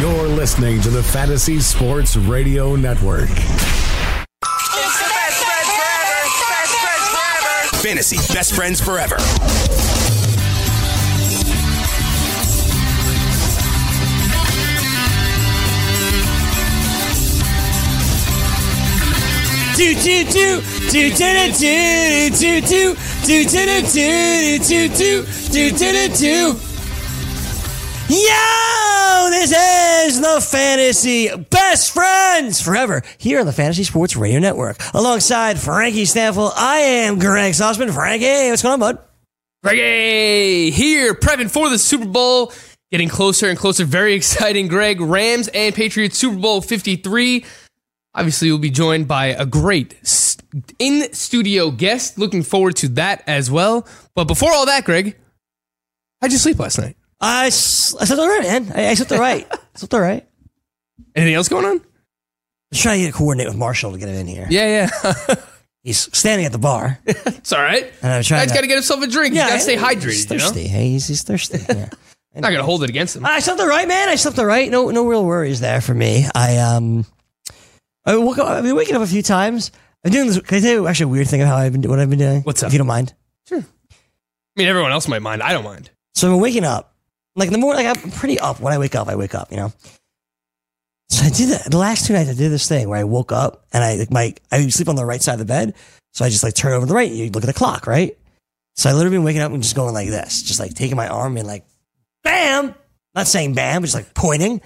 You're listening to the Fantasy Sports Radio Network. Fantasy Best Friends Forever. Two two two two two two two two two two two two two two two two two. This is the Fantasy Best Friends Forever here on the Fantasy Sports Radio Network. Alongside Frankie Stampfl, I am Greg Sussman. Frankie, what's going on, bud? Greggy here, prepping for the Super Bowl. Getting closer and closer. Very exciting, Greg. Rams and Patriots Super Bowl 53. Obviously, we'll be joined by a great in studio guest. Looking forward to that as well. But before all that, Greg, how'd you sleep last night? I, s- I slept all right, man. I, I slept all right. I slept all right. Anything else going on? Just trying to get coordinate with Marshall to get him in here. Yeah, yeah. He's standing at the bar. it's all right. And I'm trying Guy's to- got to get himself a drink. He's got to stay He's hydrated. You know? thirsty. Hey, he's, he's thirsty. Yeah. Not going to hold it against him. I slept all right, man. I slept all right. No, no real worries there for me. I um, I woke up. I've been waking up a few times. I'm doing this. Can I tell you actually a weird thing of how I've been what I've been doing? What's up? If you don't mind. Sure. I mean, everyone else might mind. I don't mind. So I'm waking up. Like in the morning, like I'm pretty up. When I wake up, I wake up. You know. So I did that. The last two nights, I did this thing where I woke up and I like my I sleep on the right side of the bed, so I just like turn over to the right. And you look at the clock, right? So I literally been waking up and just going like this, just like taking my arm and like, bam. Not saying bam, but just like pointing.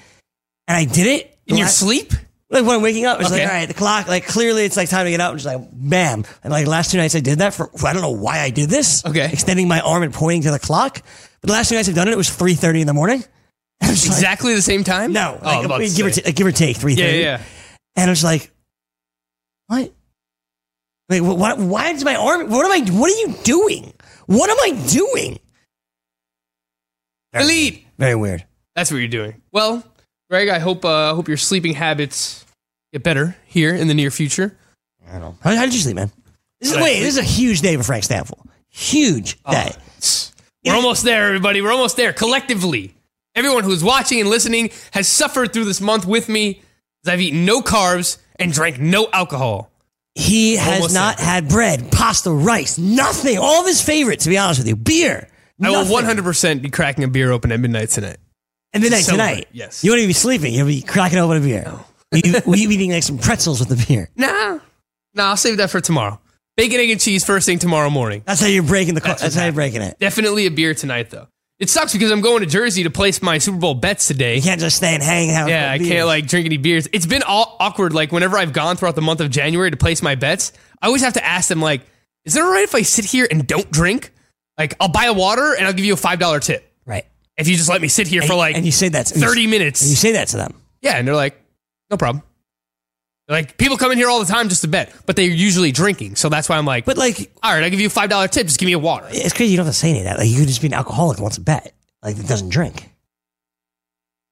And I did it In your sleep? Like when I'm waking up, it's Okay. like, all right, the clock, like clearly it's like time to get up. And just like, bam. And like last two nights I did that for, I don't know why I did this. Okay. Extending my arm and pointing to the clock. But the last two nights I've done it, it was 3.30 in the morning. Was like- Exactly the same time? no. Oh, like, about give, or t- give or take 3.30. Yeah, yeah, yeah. And I was like, what? Like, what, why is my arm, what am I, what are you doing? What am I doing? Very Elite. weird. Very weird. That's what you're doing. Well, Greg, I hope uh, I hope your sleeping habits get better here in the near future. I don't. How, how did you sleep, man? This is, wait, this is a huge day for Frank Stampfl. Huge Oh. day. We're almost there, everybody. We're almost there. Collectively, everyone who's watching and listening has suffered through this month with me. As I've eaten no carbs and drank no alcohol. He has Almost not there. had bread, pasta, rice, nothing. All of his favorites, to be honest with you. Beer. I will 100% be cracking a beer open at midnight tonight. And midnight tonight. yes. You won't even be sleeping. You'll be cracking open a beer. Will you be eating like some pretzels with the beer. Nah, nah. I'll save that for tomorrow. Bacon, egg, and cheese first thing tomorrow morning. That's how you're breaking the. That's That's, how you're breaking it. Definitely a beer tonight, though. It sucks because I'm going to Jersey to place my Super Bowl bets today. You can't just stay and hang out. Yeah, I with can't like drink any beers. It's been all awkward. Like whenever I've gone throughout the month of January to place my bets, I always have to ask them like, "Is it all right if I sit here and don't drink? Like I'll buy a water and I'll give you a five dollar tip right. if you just let me sit here for like and you say that thirty And you minutes." say that to them. Yeah, and they're like, "No problem." Like people come in here all the time just to bet, but they're usually drinking, so that's why I'm like, But like, "All right, I will give you a five dollar tip. Just give me a water." it's crazy. You don't have to say any of that. Like, you could just be an alcoholic that wants to bet. Like, that doesn't drink.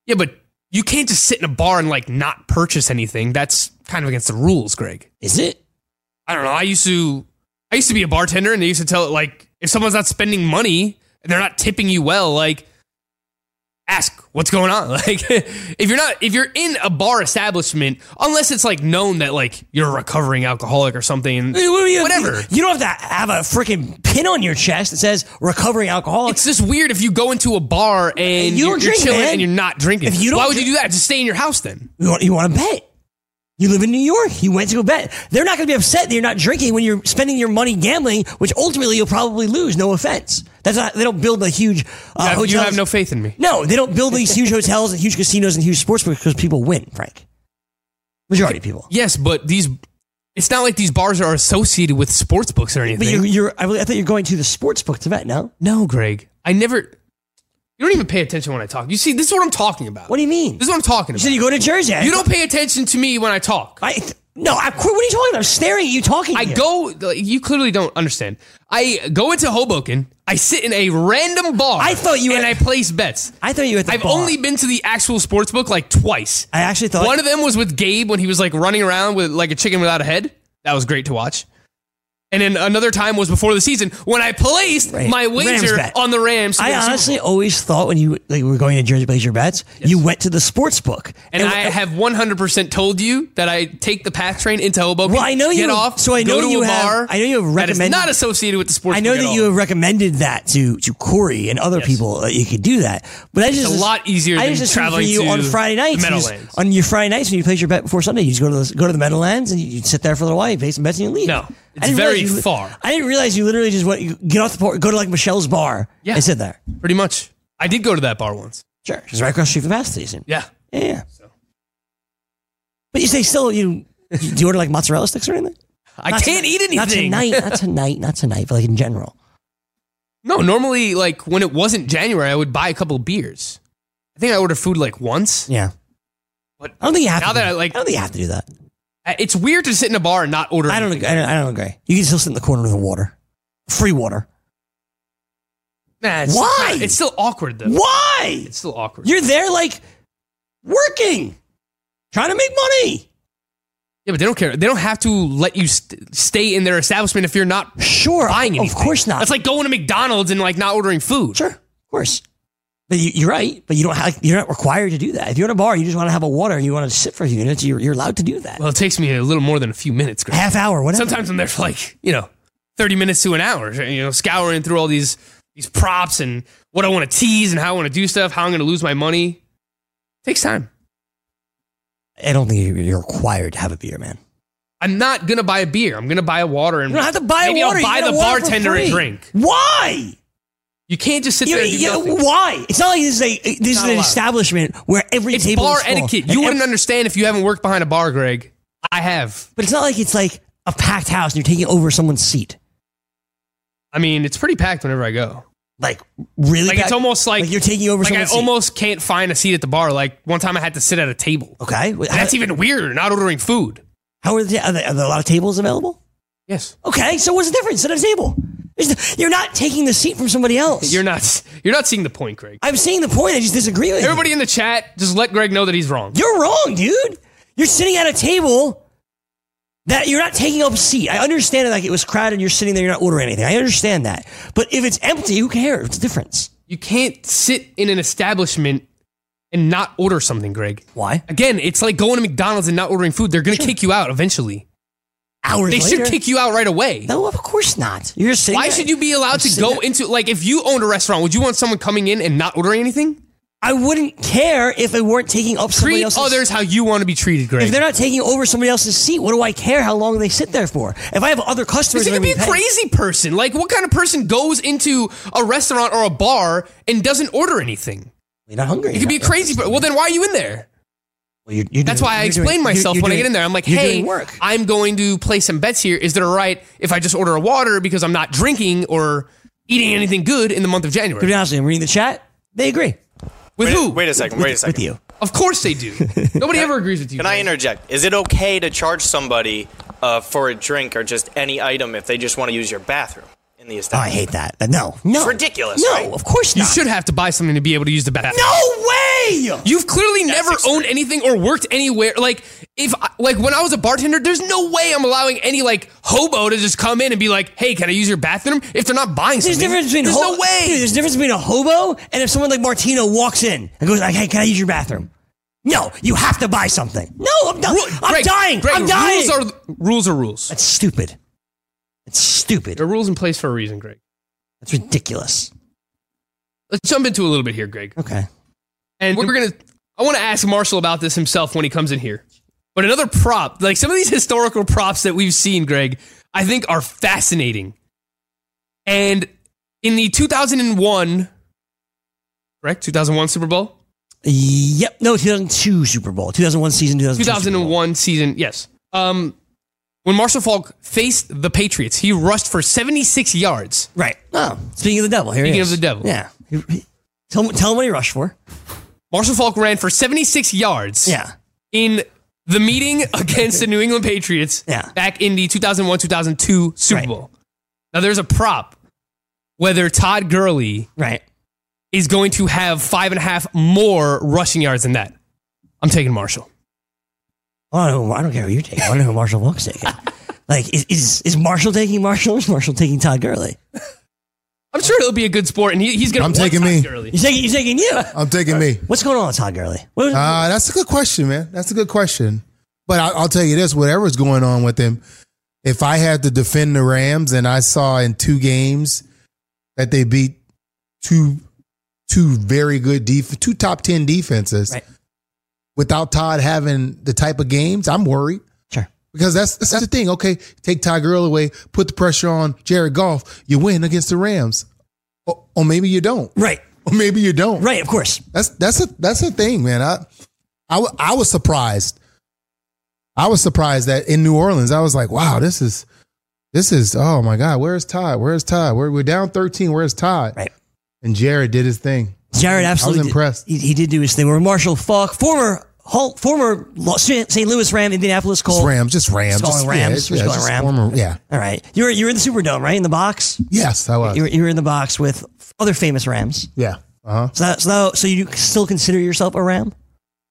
Yeah, but you can't just sit in a bar and like not purchase anything. That's kind of against the rules, Greg. Is it? I don't know. I used to I used to be a bartender and they used to tell it like if someone's not spending money and they're not tipping you well, like ask what's going on. Like if you're not if you're in a bar establishment, unless it's like known that like you're a recovering alcoholic or something, What do you- whatever. You don't have to have a freaking pin on your chest that says recovering alcoholic. It's just weird if you go into a bar and You you are don't drink, chilling man. and you're not drinking. If you don't Why would you do that? Just stay in your house then. You want, you want to bet. You live in New York. You went to a bet. They're not going to be upset that you're not drinking when you're spending your money gambling, which ultimately you'll probably lose. No offense. That's not. They don't build a huge uh, You have, you have no faith in me. No, they don't build these huge hotels and huge casinos and huge sports books because people win. Frank, majority of people. Yes, but these it's not like these bars are associated with sports books or anything. But you're, you're I, I thought you're going to the sports book to bet. No, No, Greg. I never. You don't even pay attention when I talk. You see, this is what I'm talking about. What do you mean? This is what I'm talking You about. said you go to Jersey. You don't pay attention to me when I talk. I, no, I, what are you talking about? I'm staring at you talking. I to you. go. You clearly don't understand. I go into Hoboken. I sit in a random bar. I thought you and I place bets. I thought you were at the bar. I've bar. only been to the actual sports book like twice. I actually thought One of them was with Gabe when he was like running around with like a chicken without a head. That was great to watch. And then another time was before the season when I placed Right. my wager on the Rams. I honestly always thought when you like were going to Jersey place your bets, you went to the sports book. and I have 100% told you that I take the PATH train into Hoboken. Well, I know you get off. so I know go to you have- bar. I know you have recommended- not associated with the sports. I know that you have recommended that to to Corey and other Yes. people that you could do that, but I just a lot easier I than just traveling for you to on Friday nights. just- on your Friday nights when you place your bet before Sunday, you just go to the, go to the Meadowlands and you, you sit there for a little while, you pay some bets and you leave. No, it's very you- far. I didn't realize you literally just went you get off the port, go to like Michelle's bar, Yeah. and sit there. Pretty much. I did go to that bar once. Sure, just right across the street from the station. Yeah. Yeah, yeah. But you say still you do you order like mozzarella sticks or anything? I Not can't tonight. eat anything. Not tonight. Not tonight. Not tonight. But like in general. No, normally, like when it wasn't January, I would buy a couple of beers. I think I ordered food like once. Yeah. But I don't think you have now to. that I like, I don't think you have to do that. Uh, it's weird to sit in a bar and not order. I don't. anything. I don't, I don't agree. You can still sit in the corner with the water, free water. Nah, it's Why? It's still awkward though. Why? It's still awkward. You're there like working, trying to make money. yeah, but they don't care. They don't have to let you st- stay in their establishment if you're not Sure, buying of course not. That's like going to McDonald's and like not ordering food. Sure, of course. But you, you're right. But you don't have. You're not required to do that. If you're in a bar, you just want to have a water and you want to sit for a few minutes. You're, you're allowed to do that. Well, it takes me a little more than a few minutes. Greg. Half hour, whatever. Sometimes I'm there for like you know thirty minutes to an hour. You know, scouring through all these these props and what I want to tease and how I want to do stuff, how I'm going to lose my money. takes time. I don't think you're, required to have a beer, man. I'm not gonna buy a beer. I'm gonna buy a water and You don't have to buy maybe a water. I'll buy the bartender a drink. Why? You can't just sit You, there and do you- why? It's not like this is a this is an allowed. establishment where every It's table bar is full. etiquette. And You ev- wouldn't understand if you haven't worked behind a bar, Greg. I have. But it's not like it's like a packed house and you're taking over someone's seat. I mean, it's pretty packed whenever I go. Like really? Like packed? it's almost like, Like you're taking over Like I someone's seat. I almost can't find a seat at the bar. Like one time I had to sit at a table. okay. Wait, And that's even weirder. Not ordering food. how are, the, are, there, are there a lot of tables available? Yes. Okay, so what's the difference? Sit at a table. You're not taking the seat from somebody else. You're not. You're not seeing the point, Greg. I'm seeing the point. I just disagree with you. Everybody in the chat, just let Greg know that he's wrong. you. You're wrong, dude. You're sitting at a table that you're not taking up a seat. I understand it like it was crowded and you're sitting there, you're not ordering anything. I understand that. But if it's empty, who cares? What's the difference? You can't sit in an establishment and not order something, Greg. Why? Again, it's like going to McDonald's and not ordering food. They're going to kick you out eventually. Hours They later? should kick you out right away. No, of course not. You're sitting Why there- should you be allowed I'm to go there- into like if you owned a restaurant, would you want someone coming in and not ordering anything? I wouldn't care if they weren't taking up somebody Treat else's others how you want to be treated, Greg. If they're not taking over somebody else's seat, what do I care how long they sit there for? If I have other customers, you could be a gonna crazy person. Like, what kind of person goes into a restaurant or a bar and doesn't order anything? You're not hungry. You could be a crazy person. Well, then why are you in there? Well, you're, you're That's doing- why I explain doing- myself you're- when I get in there. I'm like, hey, work. I'm going to play some bets here. Is it all right if I just order a water because I'm not drinking or eating anything good in the month of January? To January? be honest, I'm reading the chat. They agree With Wait, who? wait a second. Wait a second. with you. Of course they do. Nobody ever agrees with you. Can I interject? Is it okay to charge somebody uh, for a drink or just any item if they just want to use your bathroom in the Oh, I hate that. No, no, It's ridiculous, No, right? of course not. You not. should have to buy something to be able to use the bathroom. No way. You've clearly never extreme. owned anything or worked anywhere. Like if I- like when I was a bartender, there's no way I'm allowing any like hobo to just come in and be like, "Hey, can I use your bathroom?" If they're not buying There's something, difference between there's ho- no way. Dude, there's a difference between a hobo and if someone like Martino walks in and goes like, "Hey, can I use your bathroom?" No, you have to buy something. No, I'm, di- Ru- I'm Greg, dying. Greg, I'm dying. Rules are rules are rules. That's stupid. It's stupid. There are rules in place for a reason, Greg. That's ridiculous. Let's jump into a little bit here, Greg. Okay. And we're gonna. I want to ask Marshall about this himself when he comes in here. But another prop, like some of these historical props that we've seen, Greg, I think are fascinating. And in the 2001, correct, 2001 Super Bowl, Yep. No, 2002 Super Bowl. 2001 season. 2002 Super Bowl. 2001 season, yes. Um, when Marshall Faulk faced the Patriots, he rushed for 76 yards. Right. Oh, speaking of the devil, here he Speaking is. of the devil. Yeah. He- he- Tell, me- tell him what he rushed for. Marshall Faulk ran for 76 yards Yeah. in the meeting against the New England Patriots Yeah. back in the 2001 2002 Super Right. Bowl. Now, there's a prop whether Todd Gurley Right. is going to have five and a half more rushing yards than that. I'm taking Marshall. I don't, I don't care who you take. I don't know who Marshall Faulk's taking. like, is, is is Marshall taking Marshall or is Marshall taking Todd Gurley? I'm sure it'll be a good sport, and he, he's going to I'm taking Todd me. Gurley. He's taking, he's taking you. I'm taking me. What's going on with Todd Gurley? What, Uh, that's a good question, man. That's a good question. But I, I'll tell you this: whatever's going on with him, if I had to defend the Rams and I saw in two games that they beat two two very good def- two top ten defenses, Right. Without Todd having the type of games, I'm worried sure. because that's that's the thing. Okay, take Todd Gurley away, put the pressure on Jared Goff, you win against the Rams, or, or maybe you don't, Right. or maybe you don't. Right. Of course. That's that's a that's a thing, man. I I, I was surprised. I was surprised that in New Orleans, I was like, wow, this is this is oh my god, where's Todd? Where's Todd? We're we're down thirteen. Where's Todd? Right. And Jared did his thing. Jared absolutely. did- impressed. he, he did do his thing. Where Marshall Faulk, former Hall, former St. Louis Ram, Indianapolis Just Colt. Rams, just Rams, Just going yeah, Rams, just yeah, just Rams. former- yeah. All right. You were you were in the Superdome, right? In the box. Yes, I was. You were, you were in the box with other famous Rams. yeah. Uh huh. So that, so, that, so you still consider yourself a Ram?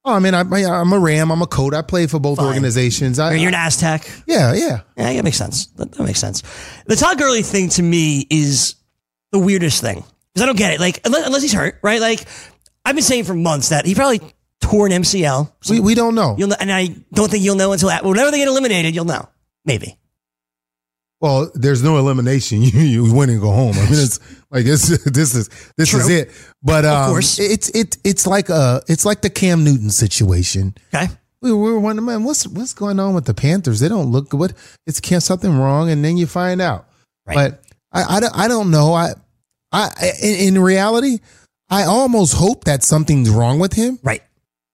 Oh, I mean, I, I'm a Ram. I'm a coach. I play for both Fine. organizations. I, you're an Aztec? yeah, yeah. Yeah, that makes sense. That, that makes sense. The Todd Gurley thing to me is the weirdest thing because I don't get it. Like unless, unless he's hurt, right? Like I've been saying for months that he probably tore an MCL. So We we don't know. you'll know, and I don't think you'll know until whenever they get eliminated. You'll know, maybe. Well, there's no elimination. You, you win and go home. I mean, it's like this. This is this is it. But um, course. it's it it's like a it's like the Cam Newton situation. Okay. We we were wondering, man, what's what's going on with the Panthers? They don't look good. It's can something wrong, and then you find out. Right. But I, I don't I don't know. I I in, in reality, I almost hope that something's wrong with him Right.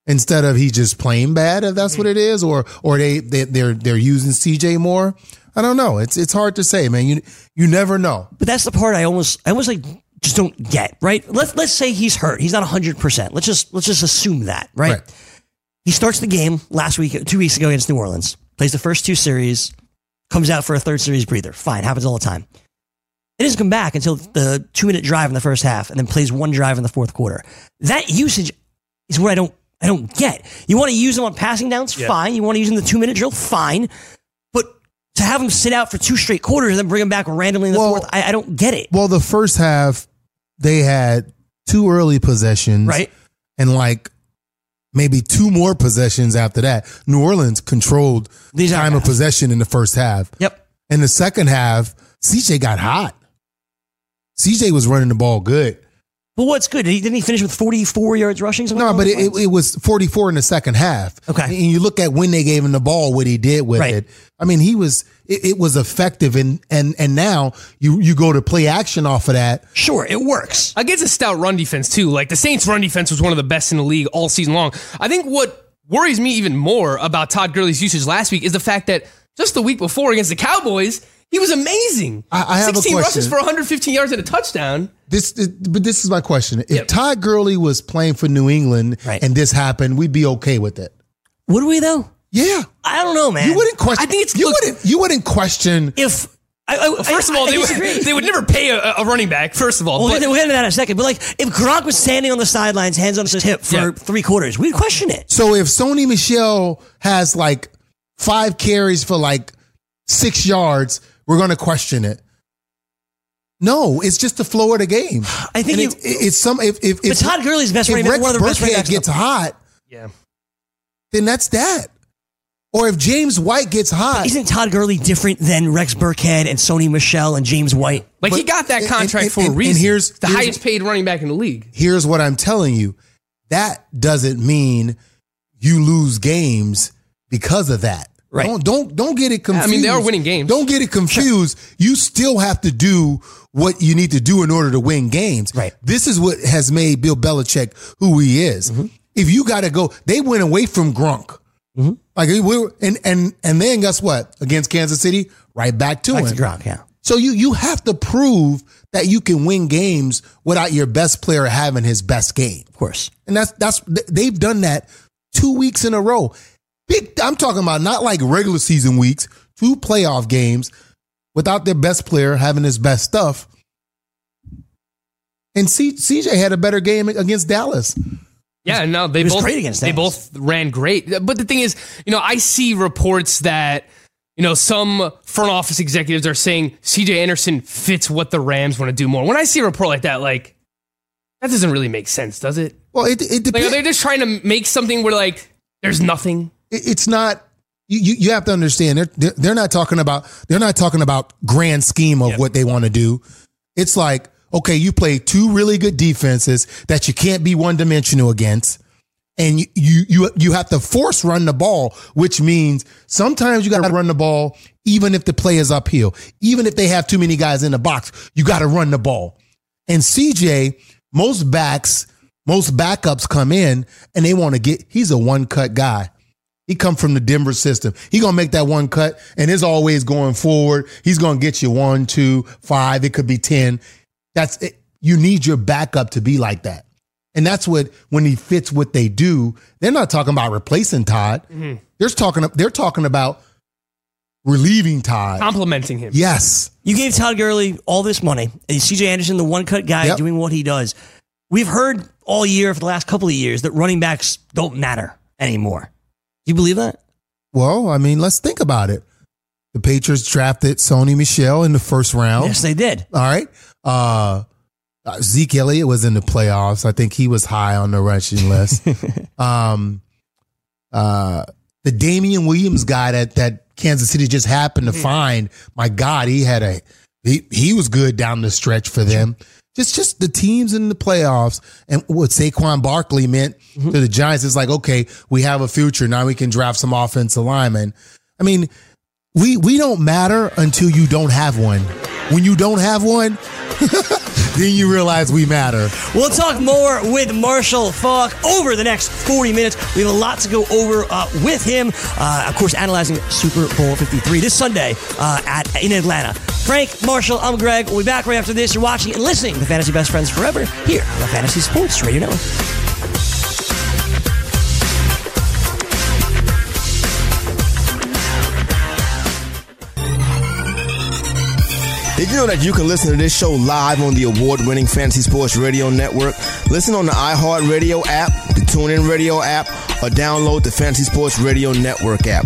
Instead of he just playing bad if that's what mm. it is or or they, they they're they're using CJ more. I don't know. It's it's hard to say, man. You you never know. But that's the part I almost, I almost like just don't get. Right. Let's let's say he's hurt. He's not hundred percent. Let's just let's just assume that. Right? Right. He starts the game last week, two weeks ago against New Orleans. Plays the first two series. Comes out for a third series breather. Fine. Happens all the time. It doesn't come back until the two minute drive in the first half, and then plays one drive in the fourth quarter. That usage is where I don't I don't get. You want to use him on passing downs, fine. You want to use him in the two minute drill, fine. But to have him sit out for two straight quarters and then bring him back randomly in the Well- fourth, I, I don't get it. Well, the first half they had two early possessions, Right? and like maybe two more possessions after that. New Orleans controlled These are time of possession in the first half. Yep. In the second half, CJ got hot. CJ was running the ball good. But what's good? Did he, didn't he finish with 44 yards rushing? No, but it, it, it was 44 in the second half. Okay. And you look at when they gave him the ball, what he did with Right. it. I mean, he was, it, it was effective. And, and, and now you, you go to play action off of that. sure, it works. against a stout run defense too. Like the Saints' run defense was one of the best in the league all season long. I think what worries me even more about Todd Gurley's usage last week is the fact that just the week before against the Cowboys, he was amazing. I- I have a 16 rushes for 115 yards and a touchdown. This, but this is my question. If Yep. Todd Gurley was playing for New England Right. and this happened, we'd be okay with it. Would we though? Yeah. I don't know, man. You wouldn't question. I think it's- you look- wouldn't. You wouldn't question. If I, I, First of all, I they would, they would never pay a, a running back. First of all, We'll but get, we'll get into that in a second. But like, if Gronk was standing on the sidelines, hands on his hip for Yeah. three quarters, we'd question it. So if Sony Michel has like five carries for like six yards, we're going to question it. No, it's just the flow of the game. I think And you- it's, it's some if if, if Todd Gurley's best if running back, Rex one of the best running Burkhead backs. gets the- hot, yeah. then that's that. Or if James White gets hot, Isn't Todd Gurley different than Rex Burkhead and Sony Michel and James White? Like he got that and- contract and- for a and- and reason. here's- the here's- highest paid running back in the league. here's what I'm telling you. That doesn't mean you lose games because of that. Right. Don't don't don't get it confused. I mean, they are winning games. Don't get it confused. You still have to do what you need to do in order to win games. Right. This is what has made Bill Belichick who he is. Mm-hmm. If you got to go, they went away from Gronk. Mm-hmm. Like we were, and and and then guess what? Against Kansas City, right back to him. Gronk, yeah. So you you have to prove that you can win games without your best player having his best game. Of course. And that's that's they've done that two weeks in a row. Big I'm talking about not like regular season weeks, two playoff games without their best player having his best stuff. And C, CJ had a better game against Dallas. Yeah, no, they He was both great against they Dallas. both ran great. But the thing is, you know, I see reports that you know some front office executives are saying CJ Anderson fits what the Rams want to do more. When I see a report like that, like that doesn't really make sense, does it? Well, it it Like, depends. are they just trying to make something where like there's nothing? It- it's not you, you have to understand they're, they're not talking about they're not talking about grand scheme of what they want to do. It's like okay you play two really good defenses that you can't be one dimensional against and you, you you you have to force run the ball which means sometimes you got to run the ball even if the play is uphill. Even if they have too many guys in the box you got to run the ball. And CJ, most backs, most backups come in and they want to get, he's a one cut guy. He come from the Denver system. He gonna make that one cut and is always going forward. He's gonna get you one, two, five. It could be 10. That's it. You need your backup to be like that. And that's what, when he fits what they do, they're not talking about replacing Todd. Mm-hmm. They're talking, they're talking about relieving Todd. Complimenting him. Yes. You gave Todd Gurley all this money. And CJ Anderson, the one cut guy Yep. doing what he does. We've heard all year for the last couple of years that running backs don't matter anymore. You believe that? Well, I mean, let's think about it. The Patriots drafted Sony Michel in the first round. Yes, they did. All right. Uh, uh, Zeke Elliott was in the playoffs. I think he was high on the rushing list. um, uh, the Damien Williams guy that that Kansas City just happened to find. My God, he had a he he was good down the stretch for them. Just just the teams in the playoffs and what Saquon Barkley meant to the Giants is like, okay, we have a future. Now we can draft some offensive linemen. I mean, we we don't matter until you don't have one. When you don't have one, then you realize we matter. We'll talk more with Marshall Faulk over the next 40 minutes. We have a lot to go over uh, with him. Uh, of course, analyzing Super Bowl 53 this Sunday uh, at in Atlanta. Frank, Marshall, I'm Greg. We'll be back right after this. You're watching and listening to Fantasy Best Friends Forever here on the Fantasy Sports Radio Network. Did you know that you can listen to this show live on the award-winning Fantasy Sports Radio Network? Listen on the iHeartRadio app, the TuneIn Radio app, or download the Fantasy Sports Radio Network app.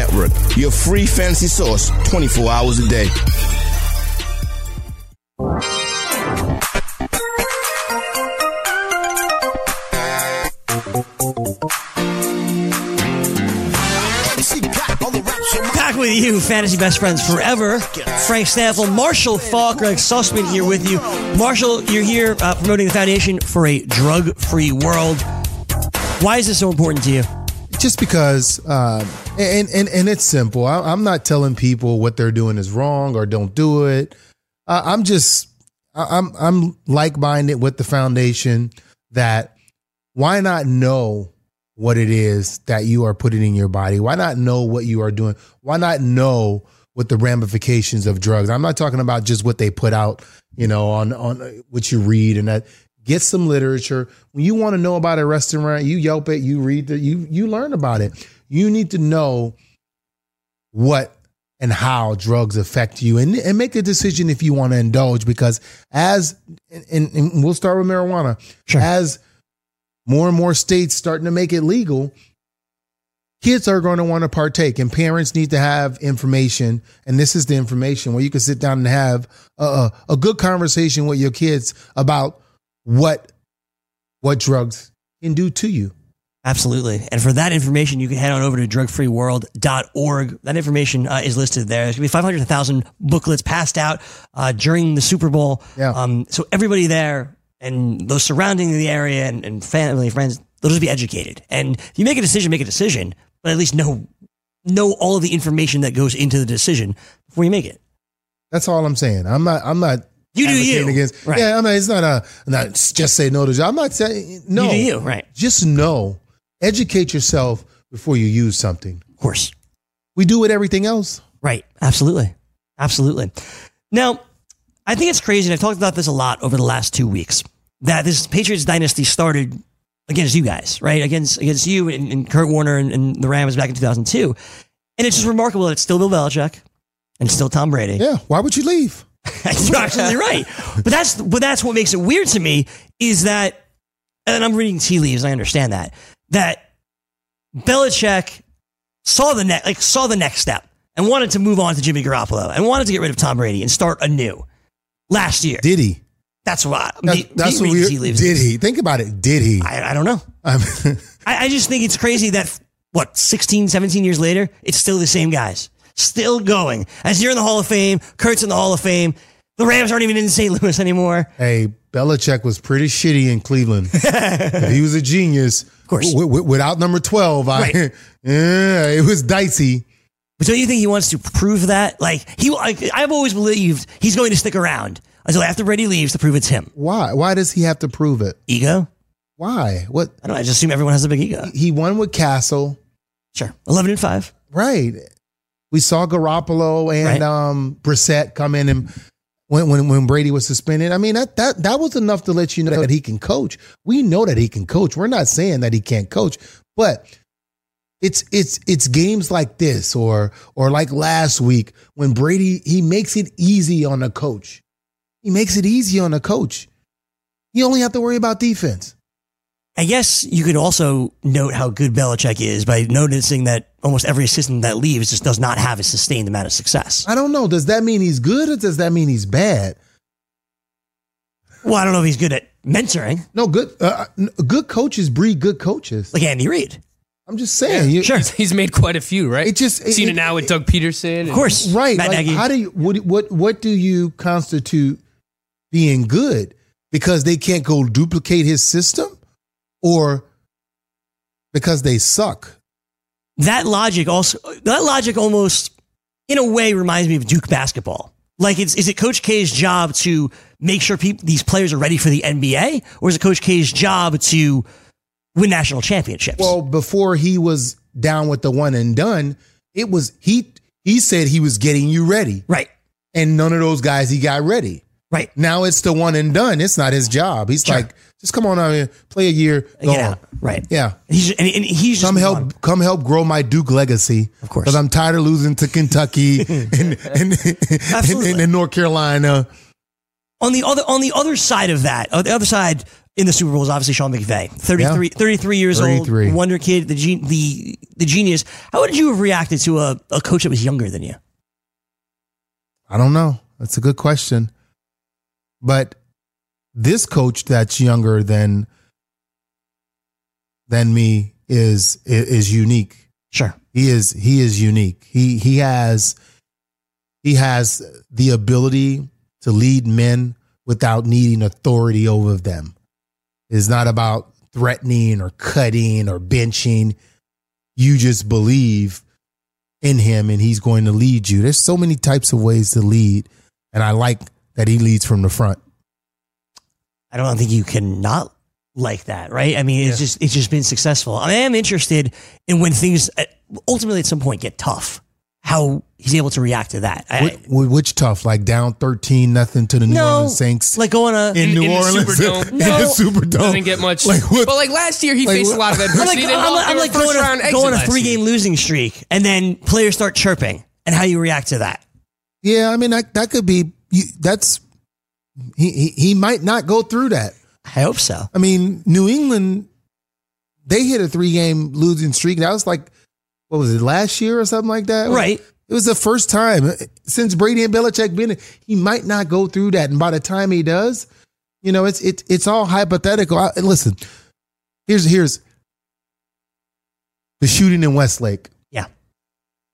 your free fantasy source 24 hours a day. Back with you, Fantasy Best Friends Forever. Frank Stampfl, Marshall Faulk, Greg Sussman here with you. Marshall, you're here uh, promoting the Foundation for a Drug Free World. Why is this so important to you? Just because um, and, and and it's simple. I, i'm not telling people what they're doing is wrong or don't do it. Uh, i'm just i'm i'm like-minded with the foundation that why not know what it is that you are putting in your body? Why not know what you are doing? Why not know what the ramifications of drugs? I'm not talking about just what they put out you know on on what you read and that get some literature. When you want to know about a restaurant you yelp it you read it you you learn about it. You need to know what and how drugs affect you and, and make a decision if you want to indulge because as and, and we'll start with marijuana. As more and more states starting to make it legal kids are going to want to partake and parents need to have information and this is the information where you can sit down and have a, a good conversation with your kids about what what drugs can do to you Absolutely. And for that information, you can head on over to drugfreeworld.org. That information uh, is listed there. There's going to be 500,000 booklets passed out uh, during the Super Bowl. Yeah. Um, so everybody there and those surrounding the area and, and family, friends, they'll just be educated. And if you make a decision, make a decision, but at least know, know all of the information that goes into the decision before you make it. That's all I'm saying. I'm not. I'm not. You do you. Against, Right. Yeah, I mean, it's not a not just say no to. job. I'm not saying no. You do you, right. Just know. Educate yourself before you use something. Of course. We do with everything else. Right. Absolutely. Absolutely. Now, I think it's crazy, and I've talked about this a lot over the last two weeks, that this Patriots dynasty started against you guys, right? Against against you and, and Kurt Warner and, and the Rams back in 2002. And it's just remarkable that it's still Bill Belichick and still Tom Brady. Yeah. Why would you leave? You're absolutely right. But that's but that's what makes it weird to me is that, and I'm reading tea leaves. I understand that that Belichick saw the next like saw the next step and wanted to move on to Jimmy Garoppolo and wanted to get rid of Tom Brady and start anew last year. Did he? that's why. That's, me- that's me what we. tea leaves. Did he? Think about it. Did he? I, I don't know. I, I just think it's crazy that what 16, 17 years later, it's still the same guys, still going. As you're in the Hall of Fame, Kurt's in the Hall of Fame. The Rams aren't even in St. Louis anymore. hey, Belichick was pretty shitty in Cleveland. He was a genius. Of course. without number twelve, I Right. yeah, it was dicey. But don't you think he wants to prove that? Like he, like, I've always believed he's going to stick around until after Brady leaves to prove it's him. Why? Why does he have to prove it? Ego? Why? What? I don't know. I just assume everyone has a big ego. He won with Cassel. Sure, eleven and five. Right. We saw Garoppolo and Right. um Brissett come in and when, when when Brady was suspended. I mean that that that was enough to let you know that he can coach. We know that he can coach. We're not saying that he can't coach, but it's it's it's games like this or or like last week when Brady he makes it easy on the coach. He makes it easy on the coach. You only have to worry about defense. I guess you could also note how good Belichick is by noticing that almost every assistant that leaves just does not have a sustained amount of success. I don't know. Does that mean he's good or does that mean he's bad? Well, I don't know if he's good at mentoring, No, good. Uh, good coaches breed good coaches. like Andy Reid. I'm just saying. you, Sure, He's made quite a few, right? It just- seen it- it, now with Doug Pederson. of course. Right. Matt like, Nagy. how do you what what what do you constitute being good? Because they can't go duplicate his system, or because they suck. that logic also that logic almost in a way reminds me of Duke basketball. Like it's is it Coach K's job to make sure people these players are ready for the NBA, or is it Coach K's job to win national championships? Well, before he was down with the one and done, it was he. He said he was getting you ready, right, and none of those guys he got ready. Right. Now it's the one and done. It's not his job. He's Sure. like, just come on out here, play a year, go Get on. Right. Yeah. He's and, and he's just Come help, on. come help grow my Duke legacy. Of course. because I'm tired of losing to Kentucky and, and, and, and North Carolina. on the other on the other side of that, on the other side in the Super Bowl is obviously Sean McVay, 33, 33 years 33. old, wonder kid, the gen, the the genius. How would you have reacted to a, a coach that was younger than you? I don't know. That's a good question. But this coach that's younger than than me is is unique. Sure. He is he is unique. He he has he has the ability to lead men without needing authority over them. It's not about threatening or cutting or benching. You just believe in him and he's going to lead you. There's so many types of ways to lead, and I like that he leads from the front. I don't think you can not like that, right? I mean, it's just it's just been successful. I am interested in when things uh, ultimately at some point get tough, how he's able to react to that. I, Which, which tough? Like down thirteen nothing to the New no, Orleans Saints like going a in, In- New in the Orleans Superdome. in No. the Superdome Doesn't get much. Like what? But like last year, he like faced what- a lot of I'm adversity. like, I'm, lost- I'm like going round a, going a three game losing streak, and then players start chirping, and how you react to that. Yeah, I mean that that could be. You, that's he, he he might not go through that. I hope so. I mean, New England, they hit a three game losing streak. That was like, what was it, last year or something like that? Right. It was the first time uh, since Brady and Belichick been. He might not go through that, and by the time he does, you know, it's it's it's all hypothetical. I, listen, here's here's the shooting in Westlake,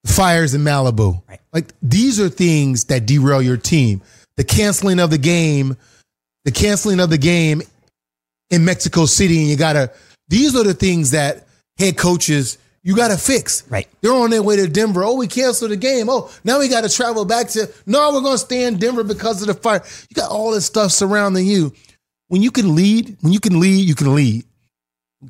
fires in Malibu. Right. Like these are things that derail your team. The canceling of the game, the canceling of the game in Mexico City, and you gotta. These are the things that head coaches you gotta fix. Right. They're on their way to Denver. Oh, we canceled the game. Oh, now we got to travel back to. No, we're gonna stay in Denver because of the fire. You got all this stuff surrounding you. When you can lead, when you can lead, you can lead.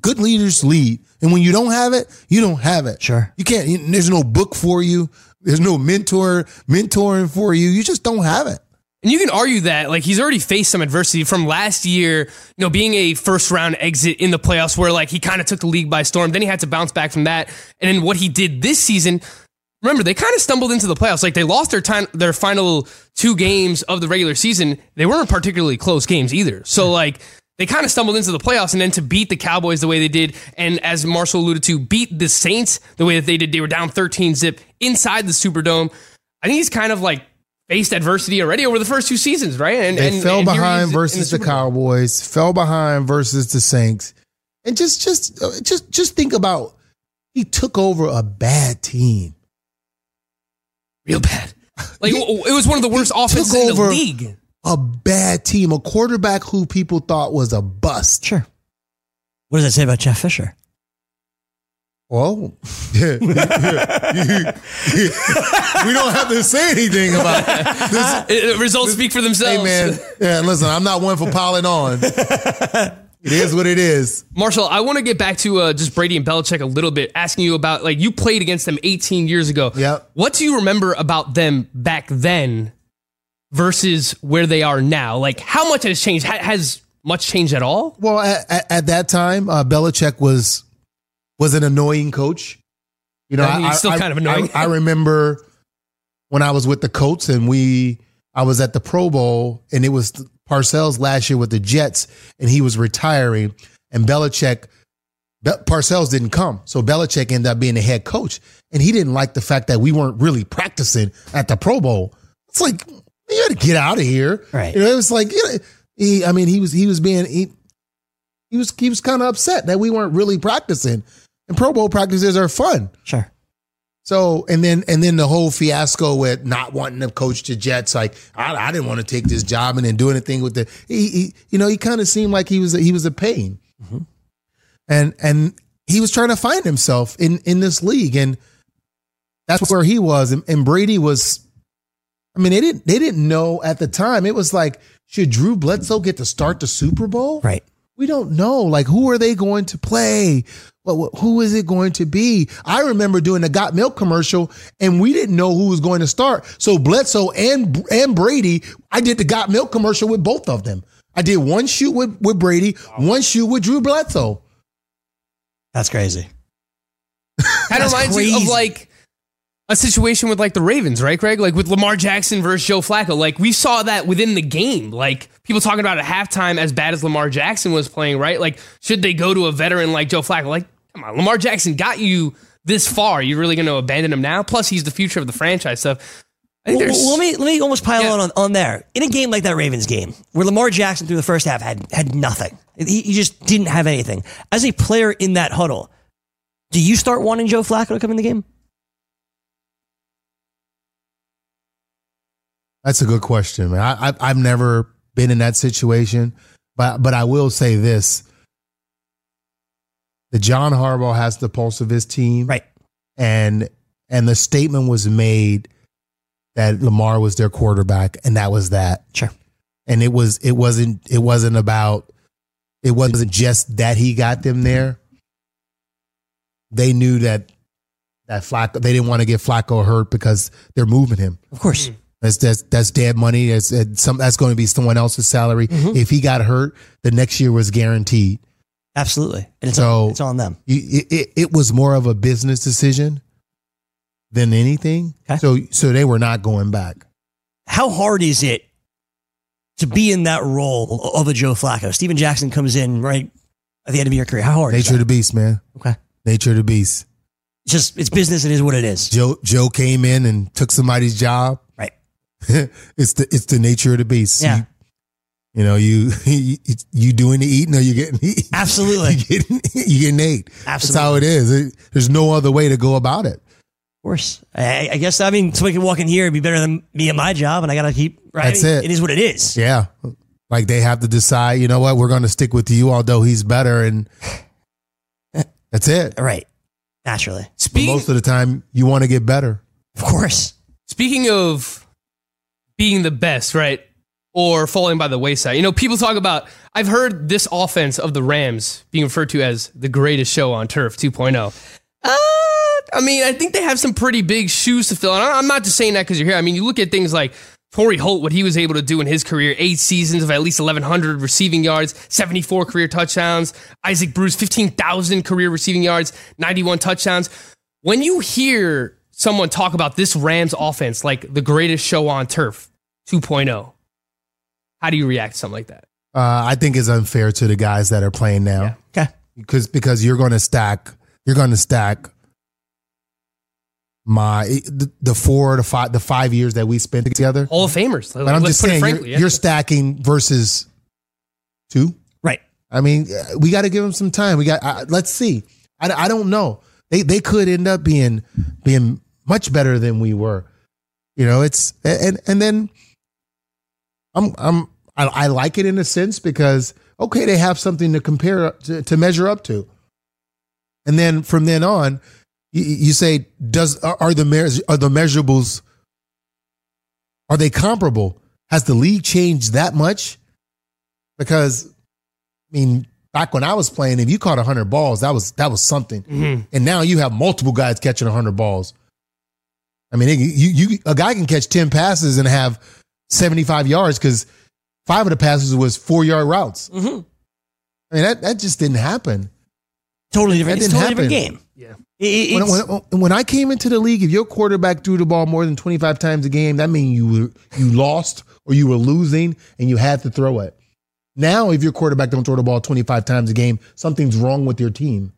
Good leaders lead, and when you don't have it, you don't have it. Sure. You can't. you- there's no book for you. There's no mentor mentoring for you. You just don't have it. And you can argue that like he's already faced some adversity from last year, you know, being a first round exit in the playoffs where like he kind of took the league by storm. Then he had to bounce back from that. And then what he did this season, remember, they kind of stumbled into the playoffs. Like they lost their time their final two games of the regular season. They weren't particularly close games either. So like they kind of stumbled into the playoffs and then to beat the Cowboys the way they did, and as Marshall alluded to, beat the Saints the way that they did. They were down 13 zip inside the Superdome. I think he's kind of like faced adversity already over the first two seasons, right? And They and, fell and he behind versus the, Bowl. Cowboys. Fell behind versus the Saints. And just, just, uh, just, just think about he took over a bad team. real bad. Like it was one of the worst offenses in the league. A bad team, a quarterback who people thought was a bust. Sure. What does that say about Jeff Fisher? Well, we don't have to say anything about this. It- it- results speak for themselves. Hey man, yeah. Listen, I'm not one for piling on. It is what it is. Marshall, I want to get back to uh, just Brady and Belichick a little bit, asking you about like you played against them 18 years ago. Yep. What do you remember about them back then versus where they are now? Like how much has changed? Has much changed at all? Well, at, at, at that time, uh, Belichick was was an annoying coach. You know, I mean, still kind of annoying. I, I remember when I was with the Colts and we, I was at the Pro Bowl and it was Parcells last year with the Jets and he was retiring and Belichick, Be- Parcells didn't come, so Belichick ended up being the head coach and he didn't like the fact that we weren't really practicing at the Pro Bowl. It's like you had to get out of here, Right. You know, it was like you know, he. I mean, he was he was being he he was he was kind of upset that we weren't really practicing. And Pro Bowl practices are fun. Sure. So and then and then the whole fiasco with not wanting to coach the Jets, like I, I didn't want to take this job and then do anything with the he, he you know he kind of seemed like he was a, he was a pain, mm-hmm. and and he was trying to find himself in in this league and that's where he was and, and Brady was. I mean they didn't they didn't know at the time. It was like should Drew Bledsoe get to start the Super Bowl? Right. we don't know. Like, who are they going to play? What, what, who is it going to be? I remember doing the Got Milk commercial, and we didn't know who was going to start. So Bledsoe and and Brady, I did the Got Milk commercial with both of them. I did one shoot with with Brady, one shoot with Drew Bledsoe. That's crazy. That of That's reminds you of like a situation with like the Ravens, right, Greg? Like with Lamar Jackson versus Joe Flacco. Like we saw that within the game. Like people talking about at halftime as bad as Lamar Jackson was playing, right? Like should they go to a veteran like Joe Flacco? Like come on, Lamar Jackson got you this far. You're really going to abandon him now? Plus he's the future of the franchise stuff. Well, well, let me let me almost pile Yeah. on, on on there. In a game like that Ravens game, where Lamar Jackson through the first half had had nothing, he, he just didn't have anything. As a player in that huddle, do you start wanting Joe Flacco to come in the game? That's a good question, man. I, I I've never been in that situation, but but I will say this: the John Harbaugh has the pulse of his team, Right. and and the statement was made that Lamar was their quarterback, and that was that. Sure. And it was it wasn't it wasn't about it wasn't just that he got them there. They knew that that Flacco they didn't want to get Flacco hurt because they're moving him. Of course. Mm-hmm. That's that's that's dead money. That's that's some that's going to be someone else's salary. Mm-hmm. If he got hurt, the next year was guaranteed. Absolutely. And it's, So- on, it's on them. It, it, it was more of a business decision than anything. Okay. So so they were not going back. How hard is it to be in that role of a Joe Flacco? Steven Jackson comes in right at the end of your career. How hard is Nature of the beast, man. Okay. Nature of the beast. Just it's business. It is what it is. Joe Joe came in and took somebody's job. Right. it's the it's the nature of the beast. Yeah. You, You know, you you, you doing the eating or you getting eaten. Absolutely. you getting you getting ate. That's how it is. It- there's no other way to go about it. Of course. I, I guess, I mean, somebody can walk in here and be better than me at my job, and I got to keep, right? That's it. It is what it is. Yeah. Like they have to decide, you know what, we're going to stick with you, although he's better. And that's it. Right. Naturally. But Speaking, most of the time, you want to get better. Of course. speaking of being the best, right? Or falling by the wayside. You know, people talk about, I've heard this offense of the Rams being referred to as the greatest show on turf 2.0. Uh, I mean, I think they have some pretty big shoes to fill. And I'm not just saying that because you're here. I mean, you look at things like Torry Holt, what he was able to do in his career, eight seasons of at least 1,100 receiving yards, 74 career touchdowns. Isaac Bruce, 15,000 career receiving yards, 91 touchdowns. When you hear someone talk about this Rams offense like the greatest show on turf 2.0, how do you react to something like that? Uh, I think it's unfair to the guys that are playing now. Okay. because because you're going to stack you're going to stack my the, the four to five the five years that we spent together. Hall of Famers. But I'm just saying you're, you're stacking versus two. Right. I mean, uh, we got to give them some time. We got uh, let's see. I, I don't know. They they could end up being being much better than we were. You know, it's and and then I'm I'm I, I like it in a sense because okay, they have something to compare to, to measure up to. And then from then on, you, you say, does are the are the measurables are they comparable? Has the league changed that much? Because I mean, back when I was playing, if you caught hundred balls, that was that was something. Mm-hmm. And now you have multiple guys catching hundred balls. I mean, it- you you a guy can catch ten passes and have seventy five yards because five of the passes was four yard routes. Mm-hmm. I mean, that that just didn't happen. Totally different. That It's didn't totally different game. Yeah. It- it- When, when, when I came into the league, if your quarterback threw the ball more than 25 times a game, that means you were, you lost or you were losing and you had to throw it. Now, if your quarterback don't throw the ball 25 times a game, something's wrong with your team.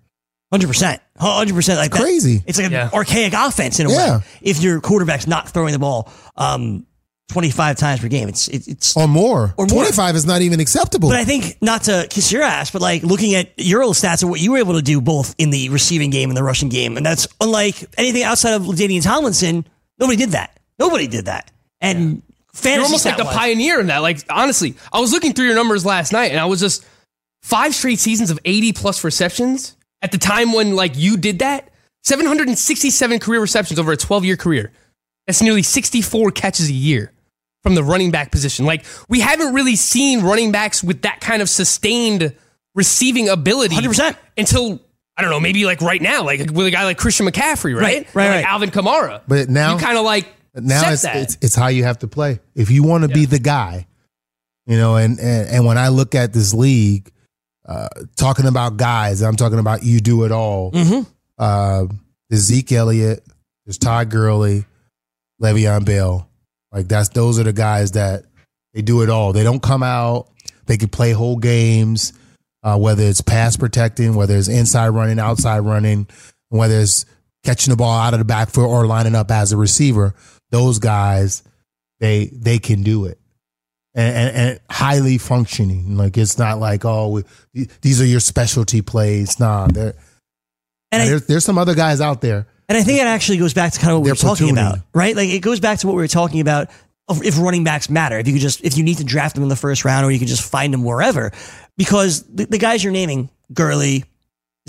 Hundred percent, hundred percent. Like that. Crazy. It's like an Yeah. archaic offense in a Yeah. way. If your quarterback's not throwing the ball um, twenty five times per game, it's it, it's. Or more. Or more. 25 is not even acceptable. But I think not to kiss your ass, but like looking at your old stats and what you were able to do both in the receiving game and the rushing game, and that's unlike anything outside of LaDainian Tomlinson. Nobody did that. Nobody did that. And fantasy You're almost like the stat-wise- pioneer in that. Like, honestly, I was looking through your numbers last night and I was just five straight seasons of 80 plus receptions at the time when, like, you did that. 767 career receptions over a 12 year career. That's nearly 64 catches a year from the running back position. Like, we haven't really seen running backs with that kind of sustained receiving ability 100%. until. I don't know, maybe like right now, like with a guy like Christian McCaffrey, right? Right, right, Or like right. Alvin Kamara. But now- you kind of like now set it's, that. it's it's how you have to play. If you want to be the guy, you know, and, and and when I look at this league, uh, talking about guys, I'm talking about you do it all. Mhm. Uh, there's Zeke Elliott, there's Todd Gurley, Le'Veon Bell. Like that's those are the guys that they do it all. They don't come out. They can play whole games, uh, whether it's pass protecting, whether it's inside running, outside running, whether it's catching the ball out of the backfield or lining up as a receiver. Those guys, they they can do it, and, and, and highly functioning. Like it's not like oh we, these are your specialty plays. Nah, there And I, there's there's some other guys out there. And I think it actually goes back to kind of what we They're were talking platooning. about, right? Like it goes back to what we were talking about of if running backs matter. If you could just, if you need to draft them in the first round or you can just find them wherever, because the, the guys you're naming, Gurley,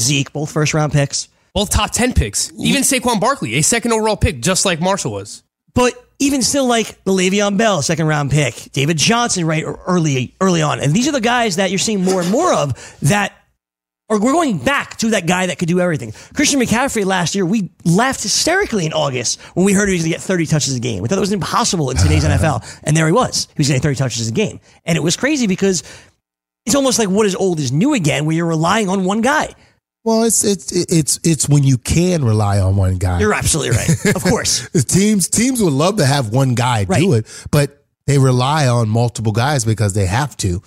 Zeke, both first round picks, both top 10 picks. Even Saquon Barkley, a second overall pick, just like Marshall was. But even still like the Le'Veon Bell, second round pick, David Johnson, right er, early, early on. And these are the guys that you're seeing more and more of that or we're going back to that guy that could do everything. Christian McCaffrey last year, we laughed hysterically in August when we heard he was going to get 30 touches a game. We thought it was impossible in today's NFL. And there he was. He was getting 30 touches a game. And it was crazy because it's almost like what is old is new again, where you're relying on one guy. Well, it's it's it's it's when you can rely on one guy. You're absolutely right. Of course. teams teams would love to have one guy do it, but they rely on multiple guys because they have to.